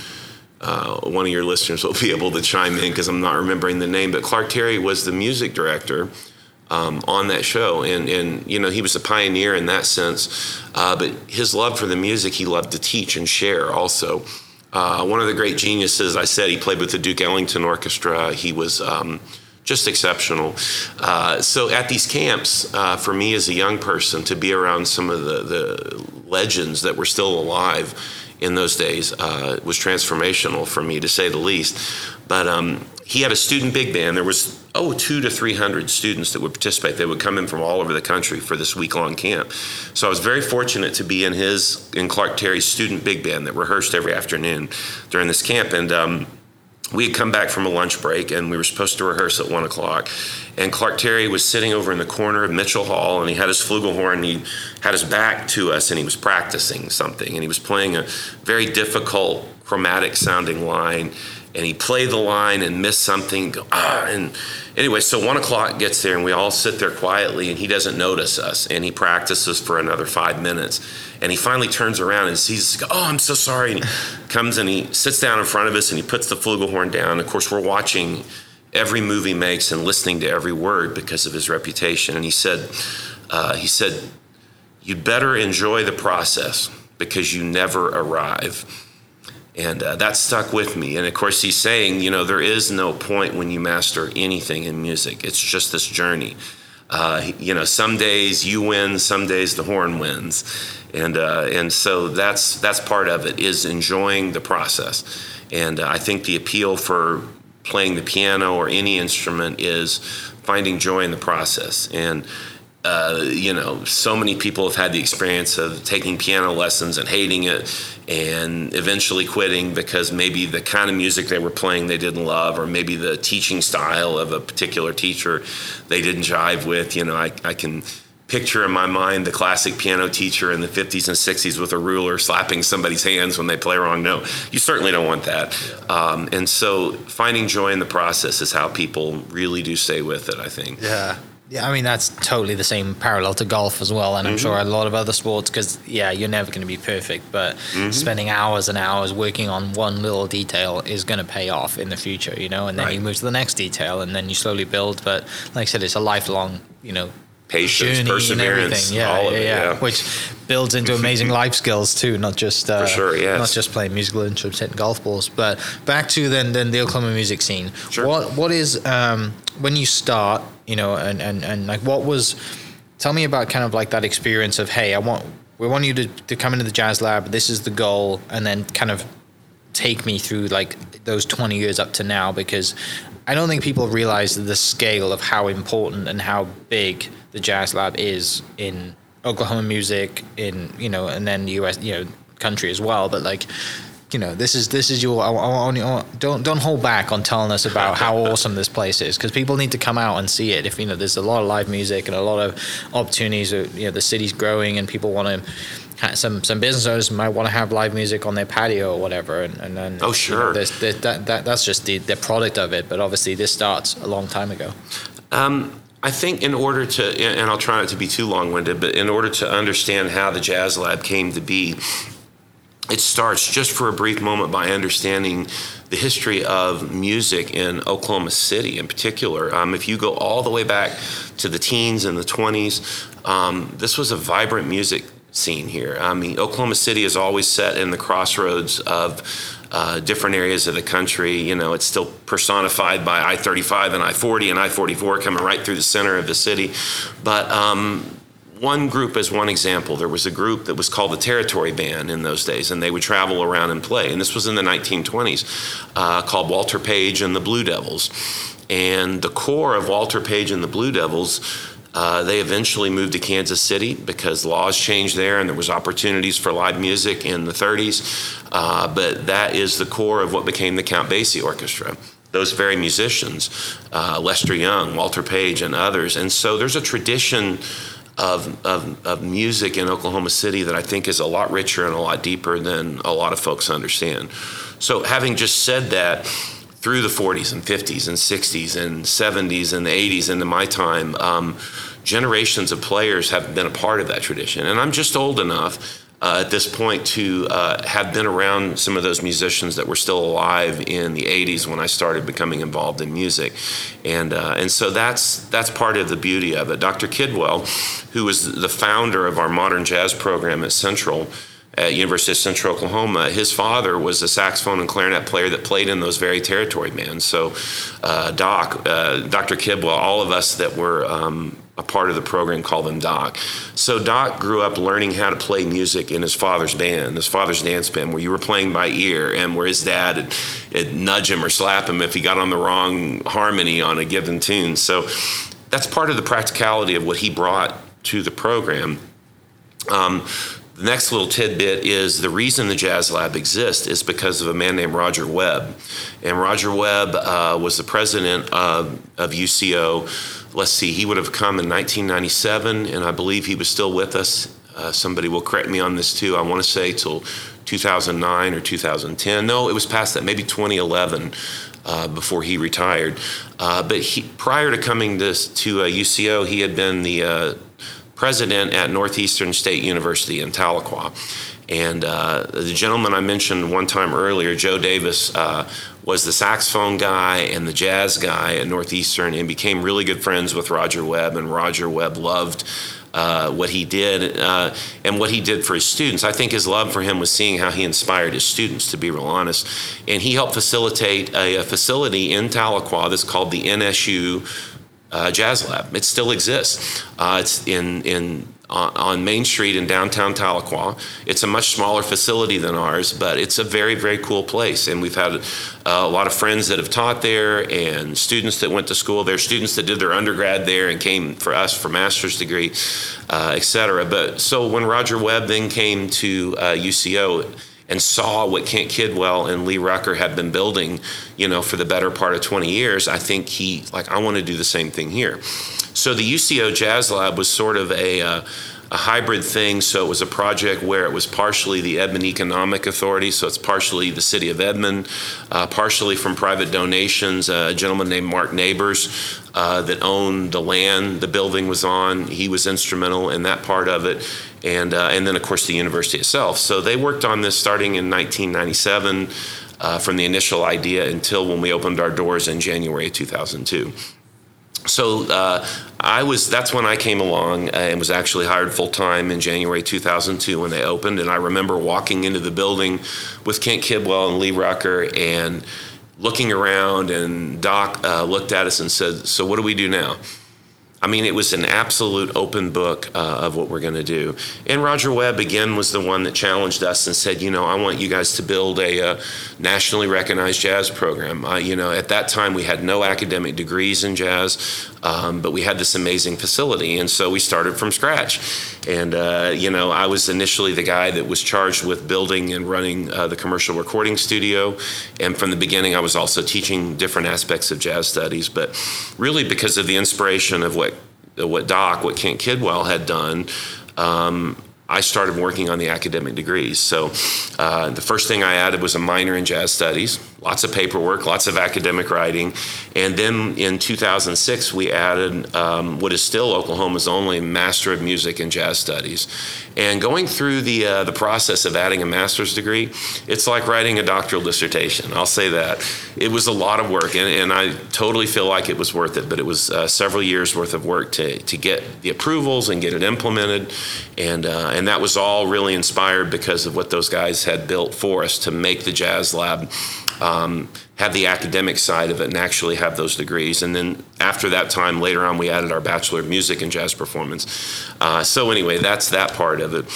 uh, one of your listeners will be able to chime in because I'm not remembering the name, but Clark Terry was the music director um, on that show, and and you know he was a pioneer in that sense. Uh, but his love for the music, he loved to teach and share also. Uh, one of the great geniuses, I said, he played with the Duke Ellington Orchestra. He was um, just exceptional. Uh, so at these camps, uh, for me as a young person, to be around some of the, the legends that were still alive in those days uh, was transformational for me, to say the least. But um, he had a student big band. There was oh two to three hundred students that would participate. They would come in from all over the country for this week long camp. So I was very fortunate to be in his in Clark Terry's student big band that rehearsed every afternoon during this camp and. Um, we had come back from a lunch break and we were supposed to rehearse at one o'clock. And Clark Terry was sitting over in the corner of Mitchell Hall and he had his flugelhorn. He had his back to us and he was practicing something. And he was playing a very difficult chromatic sounding line. And he played the line and missed something. Ah, and anyway, so one o'clock gets there and we all sit there quietly and he doesn't notice us. And he practices for another five minutes. And he finally turns around and sees. Oh, I'm so sorry. And he comes and he sits down in front of us and he puts the flugelhorn down. Of course, we're watching every move he makes and listening to every word because of his reputation. And he said, uh, he said, you'd better enjoy the process because you never arrive. And uh, that stuck with me. And of course, he's saying, you know, there is no point when you master anything in music. It's just this journey. Uh, you know, some days you win, some days the horn wins, and uh, and so that's that's part of it is enjoying the process, and uh, I think the appeal for playing the piano or any instrument is finding joy in the process and uh, you know, so many people have had the experience of taking piano lessons and hating it and eventually quitting because maybe the kind of music they were playing they didn't love, or maybe the teaching style of a particular teacher they didn't jive with. You know, I, I can picture in my mind the classic piano teacher in the 50s and 60s with a ruler slapping somebody's hands when they play wrong note. You certainly don't want that. Um, and so finding joy in the process is how people really do stay with it, I think. Yeah. Yeah, I mean that's totally the same parallel to golf as well, and I'm mm-hmm. sure a lot of other sports. Because yeah, you're never going to be perfect, but mm-hmm. spending hours and hours working on one little detail is going to pay off in the future, you know. And then right. you move to the next detail, and then you slowly build. But like I said, it's a lifelong, you know, patience, perseverance, yeah, all yeah, it, yeah, yeah, which builds into amazing life skills too, not just uh, For sure, yes. not just playing musical instruments, hitting golf balls. But back to then, then the Oklahoma music scene. Sure. What what is um, when you start? you know, and, and, and like what was, tell me about kind of like that experience of, hey, I want, we want you to, to come into the jazz lab, this is the goal, and then kind of take me through like those 20 years up to now because I don't think people realize the scale of how important and how big the jazz lab is in Oklahoma music in you know and then US you know country as well but like you know, this is this is your. I, I, I, don't don't hold back on telling us about how awesome this place is because people need to come out and see it. If you know, there's a lot of live music and a lot of opportunities. You know, the city's growing and people want to. Some some business owners might want to have live music on their patio or whatever, and, and then oh sure, you know, there's, there's, that, that that's just the the product of it. But obviously, this starts a long time ago. Um, I think in order to, and I'll try not to be too long winded, but in order to understand how the Jazz Lab came to be, it starts just for a brief moment by understanding the history of music in Oklahoma City in particular. Um, if you go all the way back to the teens and the 20s, um, this was a vibrant music scene here. I mean, Oklahoma City is always set in the crossroads of uh, different areas of the country. You know, it's still personified by I 35 and I 40 and I 44 coming right through the center of the city. But um, one group as one example. There was a group that was called the Territory Band in those days, and they would travel around and play. And this was in the 1920s, uh, called Walter Page and the Blue Devils. And the core of Walter Page and the Blue Devils Uh, they eventually moved to Kansas City because laws changed there and there was opportunities for live music in the 30s. Uh, but that is the core of what became the Count Basie Orchestra. Those very musicians, uh, Lester Young, Walter Page, and others. And so there's a tradition of, of, of, music in Oklahoma City that I think is a lot richer and a lot deeper than a lot of folks understand. So, having just said that, through the 40s and 50s and 60s and 70s and the 80s into my time, um, generations of players have been a part of that tradition. And I'm just old enough uh, at this point to uh, have been around some of those musicians that were still alive in the 80s when I started becoming involved in music. And, uh, and so that's, that's part of the beauty of it. Dr. Kidwell, who was the founder of our modern jazz program at Central, at University of Central Oklahoma. His father was a saxophone and clarinet player that played in those very territory bands. So, uh, Doc, uh, Dr. Kidwell, all of us that were um, a part of the program called him Doc. So Doc grew up learning how to play music in his father's band, his father's dance band, where you were playing by ear, and where his dad would, would nudge him or slap him if he got on the wrong harmony on a given tune. So that's part of the practicality of what he brought to the program. Um, the next little tidbit is the reason the Jazz Lab exists is because of a man named Roger Webb. And Roger Webb uh, was the president of, of UCO let's see, he would have come in 1997, and I believe he was still with us. Uh, somebody will correct me on this too. I want to say till 2009 or 2010. No, it was past that, maybe 2011 uh, before he retired. Uh, but he, prior to coming to, UCO, uh, he had been the uh, president at Northeastern State University in Tahlequah. And uh, the gentleman I mentioned one time earlier, Joe Davis, uh, was the saxophone guy and the jazz guy at Northeastern and became really good friends with Roger Webb. And Roger Webb loved uh, what he did uh, and what he did for his students. I think his love for him was seeing how he inspired his students, to be real honest. And he helped facilitate a, a facility in Tahlequah that's called the NSU uh, Jazz Lab. It still exists. Uh, it's in in on Main Street in downtown Tahlequah. It's a much smaller facility than ours, but it's a very, very cool place. And we've had uh, a lot of friends that have taught there and students that went to school there, students that did their undergrad there and came for us for master's degree, uh, et cetera. But so when Roger Webb then came to uh, UCO, and saw what Kent Kidwell and Lee Rucker had been building, you know, for the better part of 20 years, I think he like I want to do the same thing here. So the UCO Jazz Lab was sort of a uh, a hybrid thing. So it was a project where it was partially the Edmond Economic Authority, so it's partially the city of Edmond, uh, partially from private donations. Uh, a gentleman named Mark Neighbors uh, that owned the land the building was on, he was instrumental in that part of it. And, uh, and then, of course, the university itself. So they worked on this starting in 1997 uh, from the initial idea until when we opened our doors in January 2002 so uh, I was that's when I came along and was actually hired full time in January 2002 when they opened. And I remember walking into the building with Kent Kidwell and Lee Rucker and looking around. And Doc uh, looked at us and said, "So what do we do now?" I mean, it was an absolute open book uh, of what we're going to do. And Roger Webb, again, was the one that challenged us and said, you know, I want you guys to build a uh, nationally recognized jazz program. Uh, you know, at that time, we had no academic degrees in jazz, um, but we had this amazing facility. And so we started from scratch. And, uh, you know, I was initially the guy that was charged with building and running uh, the commercial recording studio. And from the beginning, I was also teaching different aspects of jazz studies. But really, because of the inspiration of what what Doc, what Kent Kidwell had done, um, I started working on the academic degrees. So uh, the first thing I added was a minor in jazz studies, lots of paperwork, lots of academic writing. And then in 2006, we added um, what is still Oklahoma's only Master of Music in Jazz Studies. And going through the, uh, the process of adding a master's degree, it's like writing a doctoral dissertation. I'll say that. It was a lot of work, and, and I totally feel like it was worth it, but it was uh, several years worth of work to, to get the approvals and get it implemented. And, uh, and that was all really inspired because of what those guys had built for us to make the Jazz Lab um, have the academic side of it and actually have those degrees. And then after that time, later on, we added our Bachelor of Music and Jazz Performance. Uh, so, anyway, that's that part of it.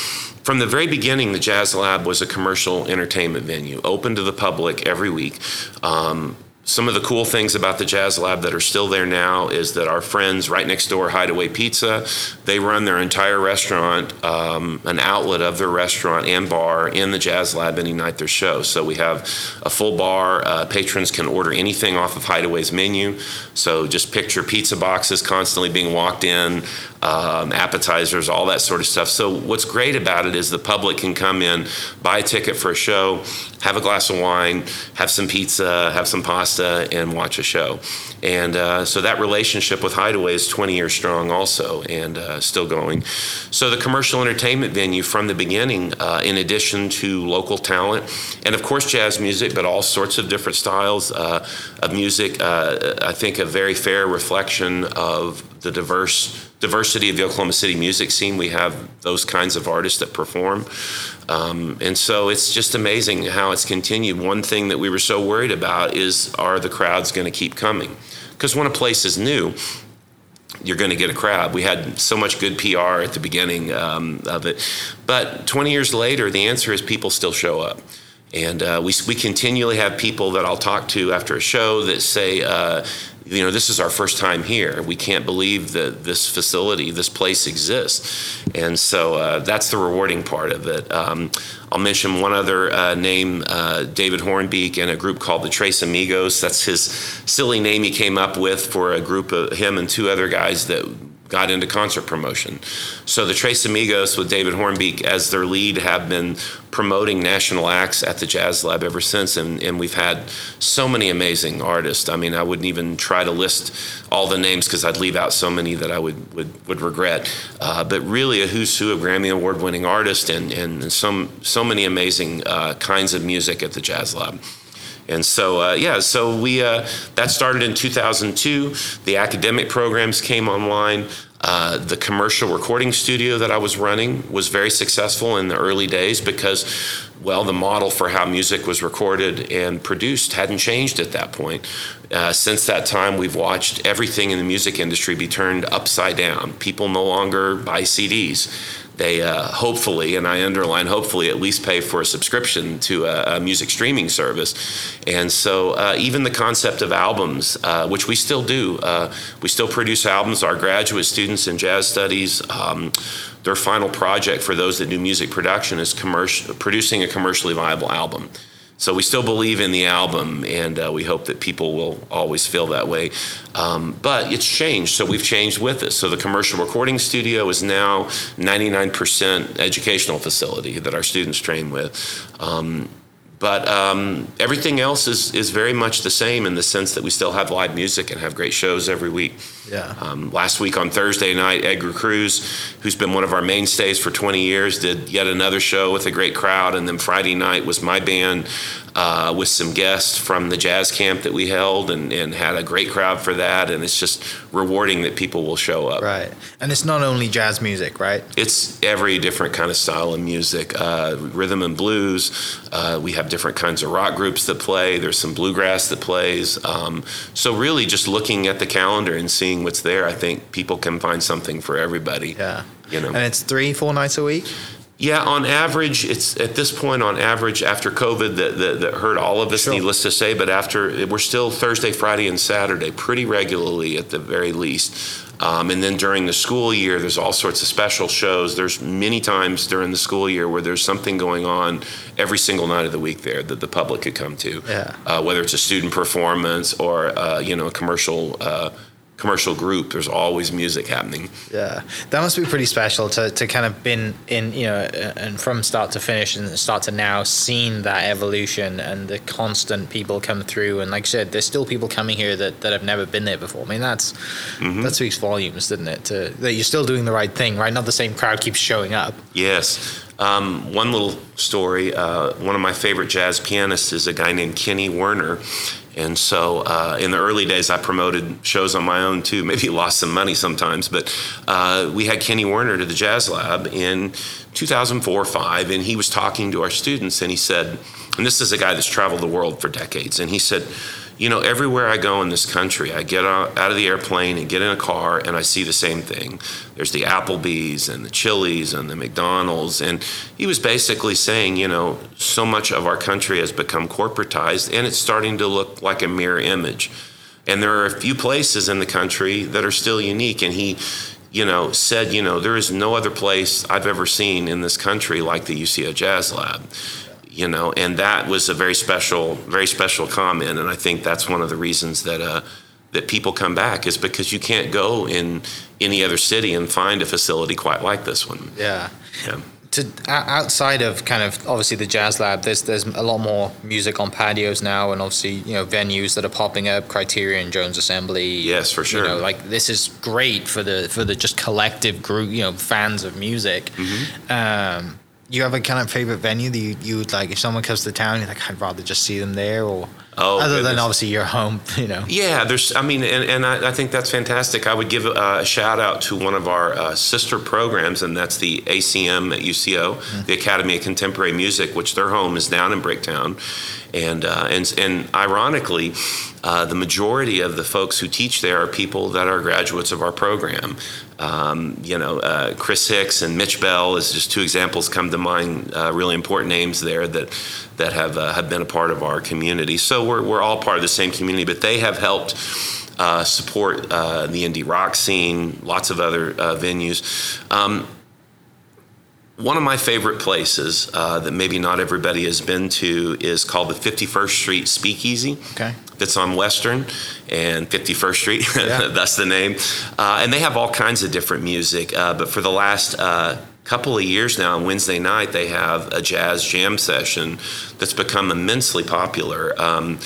From the very beginning, the Jazz Lab was a commercial entertainment venue, open to the public every week. Um, some of the cool things about the Jazz Lab that are still there now is that our friends right next door, Hideaway Pizza, they run their entire restaurant, um, an outlet of their restaurant and bar in the Jazz Lab any night there's show. So we have a full bar. Uh, patrons can order anything off of Hideaway's menu. So just picture pizza boxes constantly being walked in, um, appetizers, all that sort of stuff. So what's great about it is the public can come in, buy a ticket for a show, have a glass of wine, have some pizza, have some pasta, and watch a show. And uh, so that relationship with Hideaway is 20 years strong, also, and uh, still going. So the commercial entertainment venue from the beginning, uh, in addition to local talent, and of course jazz music, but all sorts of different styles uh, of music. Uh, I think a very fair reflection of the diverse diversity of the Oklahoma City music scene. We have those kinds of artists that perform. Um, and so it's just amazing how it's continued. One thing that we were so worried about is are the crowds going to keep coming? Because when a place is new, you're going to get a crowd. We had so much good PR at the beginning um, of it. But 20 years later, the answer is people still show up. And uh, we, we continually have people that I'll talk to after a show that say, uh, you know, this is our first time here. We can't believe that this facility, this place exists. And so uh, that's the rewarding part of it. Um, I'll mention one other uh, name, uh, David Hornbeek, and a group called the Trace Amigos. That's his silly name he came up with for a group of him and two other guys that got into concert promotion. So the Trace Amigos with David Hornbeek as their lead have been promoting national acts at the Jazz Lab ever since, and, and we've had so many amazing artists. I mean, I wouldn't even try to list all the names because I'd leave out so many that I would would, would regret. Uh, but really, a who's who of Grammy Award winning artists and and some so many amazing uh, kinds of music at the Jazz Lab. And so, uh, yeah, so we uh, that started in 2002. The academic programs came online. Uh, the commercial recording studio that I was running was very successful in the early days because, well, the model for how music was recorded and produced hadn't changed at that point. Uh, since that time, we've watched everything in the music industry be turned upside down. People no longer buy CDs they uh, hopefully, and I underline hopefully, at least pay for a subscription to a, a music streaming service. And so, uh, even the concept of albums, uh, which we still do, uh, we still produce albums. Our graduate students in jazz studies, um, their final project for those that do music production is producing a commercially viable album. So we still believe in the album, and uh, we hope that people will always feel that way. Um, but it's changed, so we've changed with it. So the commercial recording studio is now 99% educational facility that our students train with. Um, but um, everything else is, is very much the same in the sense that we still have live music and have great shows every week. Yeah. Um, last week on Thursday night, Edgar Cruz, who's been one of our mainstays for 20 years, did yet another show with a great crowd. And then Friday night was my band uh, with some guests from the jazz camp that we held and, and had a great crowd for that. And it's just rewarding that people will show up. Right. And it's not only jazz music, right? It's every different kind of style of music, uh, rhythm and blues. Uh, we have different kinds of rock groups that play. There's some bluegrass that plays. Um, so really, just looking at the calendar and seeing what's there, I think people can find something for everybody. Yeah. You know. And it's three, four nights a week? Yeah, on average, it's at this point on average after COVID that, that, that hurt all of us, Sure. needless to say. But after we're still Thursday, Friday, and Saturday pretty regularly at the very least. Um, and then during the school year, there's all sorts of special shows. There's many times during the school year where there's something going on every single night of the week there that the public could come to. Yeah. Uh, whether it's a student performance or uh, you know a commercial uh, commercial group, there's always music happening. Yeah, that must be pretty special to, to kind of been in you know and from start to finish and start to now seen that evolution and the constant people come through and like I said, there's still people coming here that, that have never been there before. I mean that's that speaks volumes, doesn't it? To, that you're still doing the right thing, right? Not the same crowd keeps showing up. Yes. Um, one little story. Uh, one of my favorite jazz pianists is a guy named Kenny Werner. And so uh, in the early days, I promoted shows on my own too. Maybe lost some money sometimes, but uh, we had Kenny Werner to the Jazz Lab in 2004 or 5, and he was talking to our students, and he said, and this is a guy that's traveled the world for decades, and he said, you know, everywhere I go in this country, I get out, of the airplane and get in a car and I see the same thing. There's the Applebee's and the Chili's and the McDonald's. And he was basically saying, you know, so much of our country has become corporatized and it's starting to look like a mirror image. And there are a few places in the country that are still unique. And he, you know, said, you know, there is no other place I've ever seen in this country like the UCO Jazz Lab you know, and that was a very special, very special comment, and I think that's one of the reasons that uh, that people come back is because you can't go in any other city and find a facility quite like this one. Yeah. Yeah. To, outside of kind of obviously the jazz lab, there's there's a lot more music on patios now, and obviously you know venues that are popping up, Criterion, Jones Assembly. Yes, for sure. You know, like this is great for the for the just collective group, you know, fans of music. Mm-hmm. Um, you have a kind of favorite venue that you, you would like if someone comes to town you're like i'd rather just see them there or Oh, other than obviously your home you know Yeah, there's. I mean, and, and I, I think that's fantastic. I would give a shout out to one of our uh, sister programs, and that's the ACM at UCO, the Academy of Contemporary Music, which their home is down in Bricktown, and uh, and and ironically, uh, the majority of the folks who teach there are people that are graduates of our program. Um, you know, uh, Chris Hicks and Mitch Bell is just two examples come to mind. Uh, really important names there that that have uh, have been a part of our community. So we're we're all part of the same community, but they have helped. Uh, support uh, the indie rock scene, lots of other uh, venues. Um, one of my favorite places uh, that maybe not everybody has been to is called the 51st Street Speakeasy okay that's on Western and 51st Street. Yeah. that's the name. Uh, and they have all kinds of different music. Uh, but for the last uh, couple of years now, on Wednesday night, they have a jazz jam session that's become immensely popular. Um,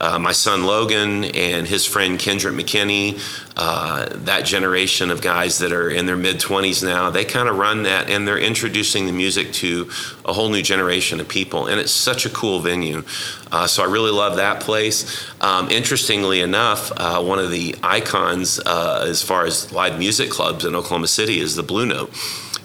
uh, my son Logan and his friend Kendrick McKinney, uh, that generation of guys that are in their mid 20s now, they kind of run that and they're introducing the music to a whole new generation of people. And it's such a cool venue. Uh, so I really love that place. Um, interestingly enough, uh, one of the icons uh, as far as live music clubs in Oklahoma City is the Blue Note.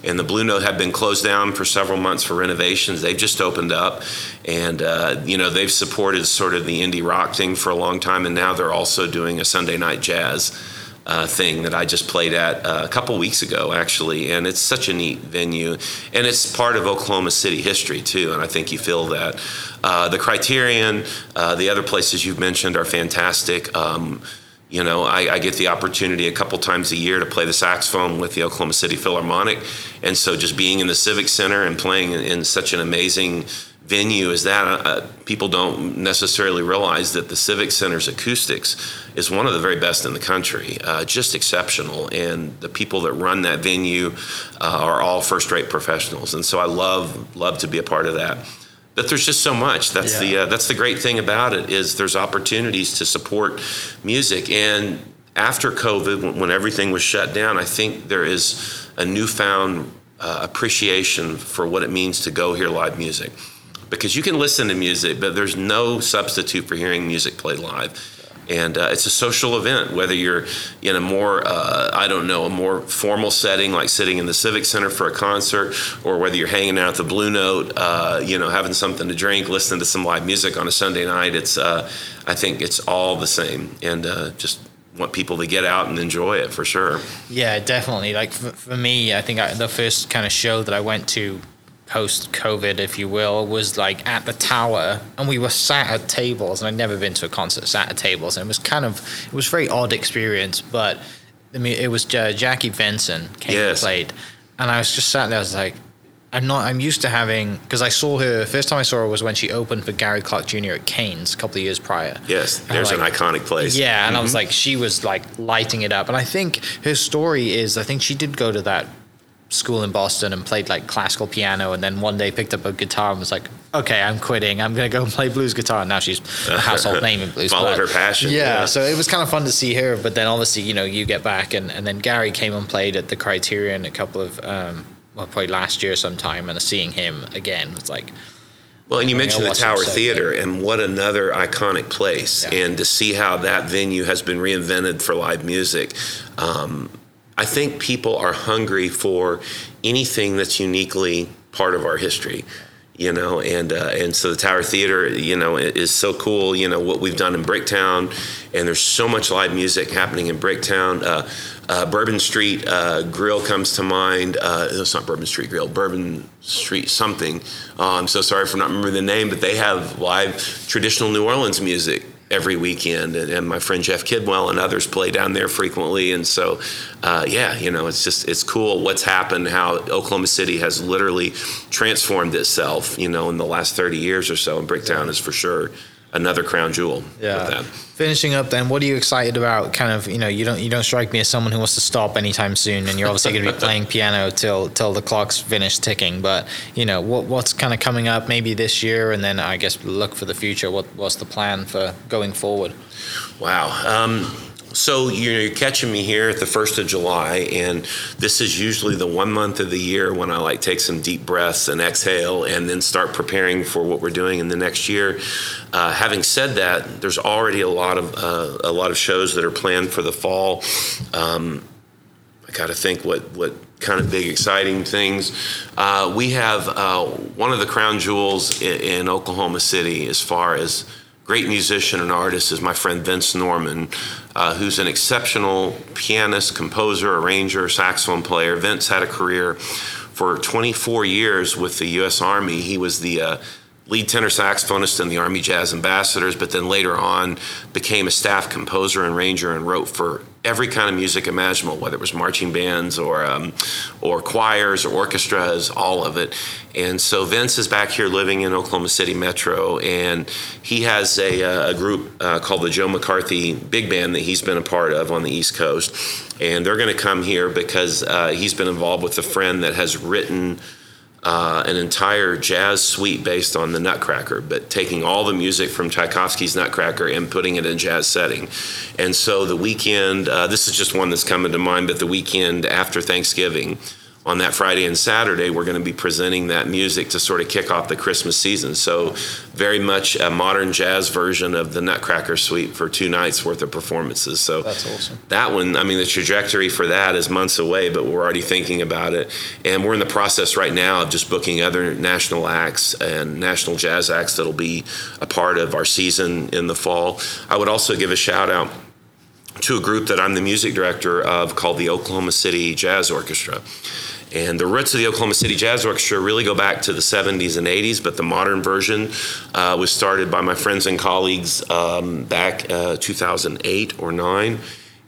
And the Blue Note had been closed down for several months for renovations. They've just opened up, and uh, you know they've supported sort of the indie rock thing for a long time, and now they're also doing a Sunday night jazz uh, thing that I just played at uh, a couple weeks ago, actually. And it's such a neat venue, and it's part of Oklahoma City history too. And I think you feel that. Uh, the Criterion, uh, the other places you've mentioned are fantastic. Um, you know, I, I, get the opportunity a couple times a year to play the saxophone with the Oklahoma City Philharmonic, and so just being in the Civic Center and playing in, in such an amazing venue as that, uh, people don't necessarily realize that the Civic Center's acoustics is one of the very best in the country, uh, just exceptional. And the people that run that venue uh, are all first-rate professionals, and so I love love to be a part of that. But there's just so much. That's Yeah. the uh, that's the great thing about it is there's opportunities to support music. And after COVID, when, when everything was shut down, I think there is a newfound uh, appreciation for what it means to go hear live music because you can listen to music, but there's no substitute for hearing music played live. And uh, it's a social event, whether you're in a more, uh, I don't know, a more formal setting like sitting in the Civic Center for a concert, or whether you're hanging out at the Blue Note, uh, you know, having something to drink, listening to some live music on a Sunday night. It's, uh, I think it's all the same. And uh, just want people to get out and enjoy it for sure. Yeah, definitely. Like for, for me, I think I, the first kind of show that I went to post COVID, if you will, was like at the tower, and we were sat at tables. And I'd never been to a concert sat at tables, and it was kind of it was a very odd experience. But I mean, it was uh, Jackie Venson came Yes. and played, and I was just sat there. I was like. I'm not. I'm used to having because I saw her. First time I saw her was when she opened for Gary Clark Jr. at Cain's a couple of years prior. Yes, there's like- an iconic place. Yeah, and I was like, she was like lighting it up. And I think her story is, I think she did go to that school in Boston and played like classical piano, and then one day picked up a guitar and was like, okay, I'm quitting. I'm gonna go and play blues guitar. And now she's a household name in blues. Followed her passion, Yeah, yeah. so it was kind of fun to see her. But then obviously, you know, you get back, and, and then Gary came and played at the Criterion a couple of. Um, well, probably last year sometime, and seeing him again was like, Well, and you mentioned the Tower so Theater, and what another iconic place. Yeah. And to see how that venue has been reinvented for live music, um, I think people are hungry for anything that's uniquely part of our history. you know, and uh, and so the Tower Theater, you know, is so cool. You know what we've done in Bricktown, and there's so much live music happening in Bricktown. Uh, uh, Bourbon Street uh, Grill comes to mind. Uh, it's not Bourbon Street Grill, Bourbon Street something. Uh, I'm so sorry for not remembering the name, but they have live traditional New Orleans music every weekend, and, and, my friend Jeff Kidwell and others play down there frequently. And so, uh, yeah, you know, it's just it's cool what's happened, how Oklahoma City has literally transformed itself, you know, in the last 30 years or so. And Bricktown is for sure another crown jewel. Yeah. Finishing up, then, what are you excited about? Kind of, you know, you don't you don't strike me as someone who wants to stop anytime soon, and you're obviously going to be playing piano till till the clock's finished ticking. But you know, what what's kind of coming up maybe this year, and then I guess look for the future. What what's the plan for going forward? Wow. Um, so you're catching me here at the first of July, and this is usually the one month of the year when I like take some deep breaths and exhale, and then start preparing for what we're doing in the next year. Uh, having said that, there's already a lot of uh, a lot of shows that are planned for the fall. Um, I got to think what what kind of big exciting things. Uh, we have uh, one of the crown jewels in, in Oklahoma City as far as great musician and artist is my friend Vince Norman, uh, who's an exceptional pianist, composer, arranger, saxophone player. Vince had a career for 24 years with the U.S. Army. He was the uh, lead tenor saxophonist in the Army Jazz Ambassadors, but then later on became a staff composer and ranger and wrote for every kind of music imaginable, whether it was marching bands or um, or choirs or orchestras, all of it. And so Vince is back here living in Oklahoma City Metro, and he has a, uh, a group uh, called the Joe McCarthy Big Band that he's been a part of on the East Coast, and they're going to come here because uh, he's been involved with a friend that has written uh, an entire jazz suite based on the Nutcracker, but taking all the music from Tchaikovsky's Nutcracker and putting it in jazz setting. And so the weekend, uh, this is just one that's coming to mind, but the weekend after Thanksgiving, on that Friday and Saturday, we're going to be presenting that music to sort of kick off the Christmas season. So, very much a modern jazz version of the Nutcracker Suite for two nights worth of performances. So, that's awesome. That one, I mean, the trajectory for that is months away, but we're already thinking about it. And we're in the process right now of just booking other national acts and national jazz acts that'll be a part of our season in the fall. I would also give a shout out to a group that I'm the music director of called the Oklahoma City Jazz Orchestra. And the roots of the Oklahoma City Jazz Orchestra really go back to the 70s and 80s, but the modern version uh, was started by my friends and colleagues um, back uh, 2008 or 9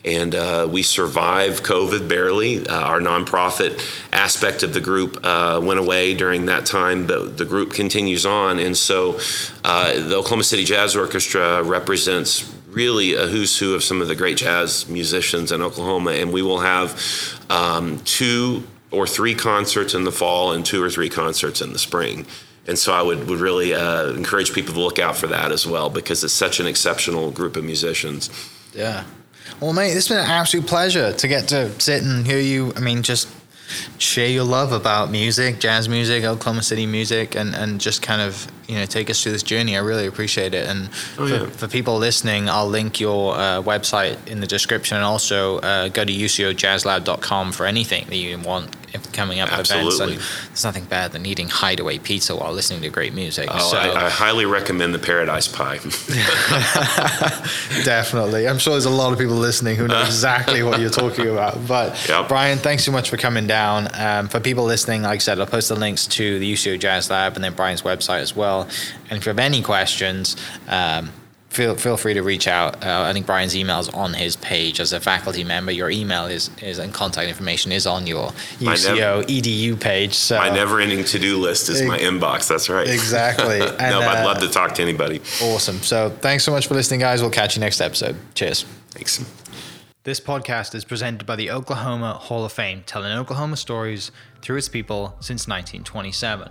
and uh, we survived COVID barely. Uh, our nonprofit aspect of the group uh, went away during that time, but the group continues on. And so uh, the Oklahoma City Jazz Orchestra represents really a who's who of some of the great jazz musicians in Oklahoma, and we will have um, two or three concerts in the fall and two or three concerts in the spring. And so I would, would really uh, encourage people to look out for that as well because it's such an exceptional group of musicians. Yeah. Well, mate, it's been an absolute pleasure to get to sit and hear you. I mean, just share your love about music, jazz music, Oklahoma City music, and, and just kind of you know take us through this journey. I really appreciate it. And oh, yeah. for, for, people listening, I'll link your uh, website in the description, and also uh, go to ucojazzlab.com for anything that you want coming up Absolutely. events. And there's nothing bad than eating hideaway pizza while listening to great music. Oh, so, I, I, highly recommend the Paradise Pie. Definitely. I'm sure there's a lot of people listening who know exactly what you're talking about. But yep. Brian, thanks so much for coming down. Um, for people listening, like I said, I'll post the links to the UCO Jazz Lab and then Brian's website as well. And if you have any questions, um, feel feel free to reach out. Uh, I think Brian's email is on his page as a faculty member. Your email is, is and contact information is on your UCO never, edu page. So my never-ending to-do list is my inbox. That's right. Exactly. no, and, I'd love to talk to anybody. Awesome. So thanks so much for listening, guys. We'll catch you next episode. Cheers. Thanks. This podcast is presented by the Oklahoma Hall of Fame, telling Oklahoma stories through its people since 1927.